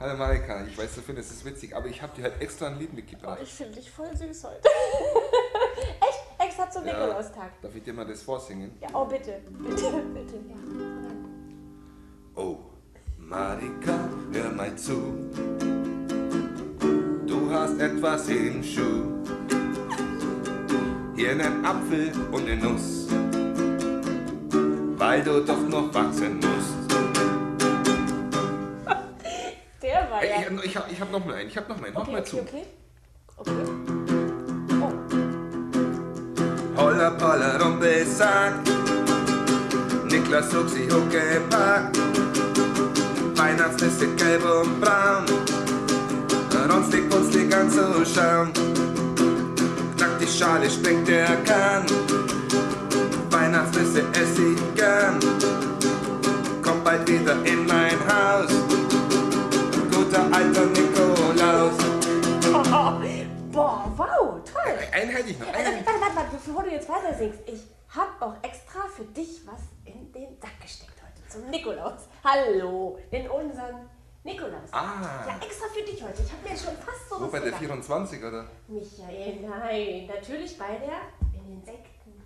Hallo Marika, ich weiß, du findest es witzig, aber ich habe dir halt extra ein Lied Oh, mitgebracht. ich finde dich voll süß heute. Echt? Extra zum Nikolaustag. Darf ich dir mal das vorsingen? Ja, oh bitte. Bitte, bitte. Ja. Oh, Marika, hör mal zu. Du hast etwas im Schuh. Hier einen Apfel und eine Nuss. Weil du doch noch wachsen musst. Ey, ja. ich hab, ich ich hab noch mal einen, ich hab noch mal einen. Hör Okay, mal okay, zu. okay. Okay. Oh. Holla polla Rumpelsack. Niklas Huxi Huckepack. Weihnachtsnisse gelb und braun. Runzlig, punzlig anzuschauen. Knack die Schale, springt der Kahn. Weihnachtsnisse ess ich gern. Komm bald wieder in toll. Einen hätte ich noch. Warte, Einen hätte ich warte, warte, warte, bevor du jetzt weiter singst. Ich hab auch extra für dich was in den Sack gesteckt heute zum Nikolaus. Hallo, in unseren Nikolaus. Ah. Ja, extra für dich heute. Ich habe mir schon fast so Wo bei der gedacht. 24 oder? Michael, nein. Natürlich bei der in den Sekten.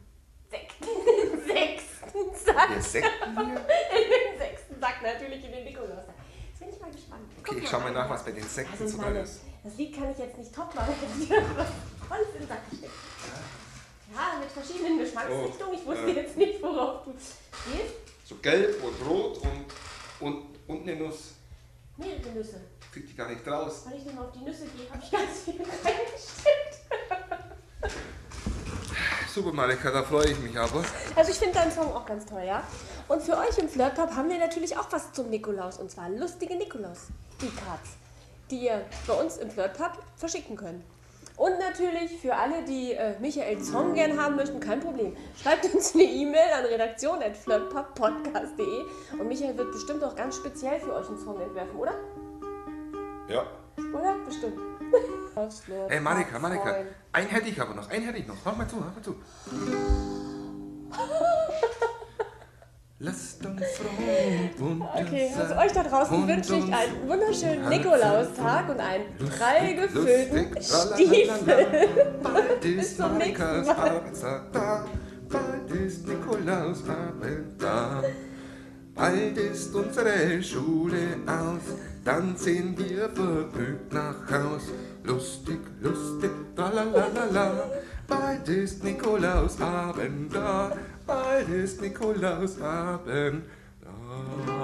Sekten. In den sechsten Sack. Der Sekten hier? In den sechsten Sack, natürlich in den Nikolaus. Jetzt bin ich mal gespannt. Okay, ich schau mal nach, was bei den Sekten also so meine, drin ist. Das Lied kann ich jetzt nicht top machen, Tolles in den Sack gesteckt Ja, mit verschiedenen Geschmacksrichtungen. Ich wusste Oh, jetzt nicht, worauf du gehst. So gelb und rot und, und, und eine Nuss. Mehrere Nüsse. Krieg die gar nicht raus. Weil ich denn auf die Nüsse gehe, habe ich ganz viel reingesteckt. Super, Marika, da freue ich mich aber. Also ich finde deinen Song auch ganz toll, ja? Und für euch im Flirtpub haben wir natürlich auch was zum Nikolaus. Und zwar lustige Nikolaus-E-Cards, die ihr bei uns im Flirtpub verschicken könnt. Und natürlich für alle, die äh, Michaels Song gern haben möchten, kein Problem. Schreibt uns eine E-Mail an redaktion.flirtpubpodcast.de und Michael wird bestimmt auch ganz speziell für euch einen Song entwerfen, oder? Ja. Oder? Bestimmt. Ey, Marika, Marika, einen hätte ich aber noch, einen hätte ich noch. Hör mal zu, hör mal zu. Lasst uns froh und Okay, also euch da draußen wünsche ich einen wunderschönen Nikolaustag und einen prall gefüllten Stiefel. Bald ist zum nächsten Mal. Bald ist Nikolausabend da. Bald ist unsere Schule aus, dann sehen wir vergnügt nach Haus. Lustig, Nikolausabend da, bald ist Nikolausabend da.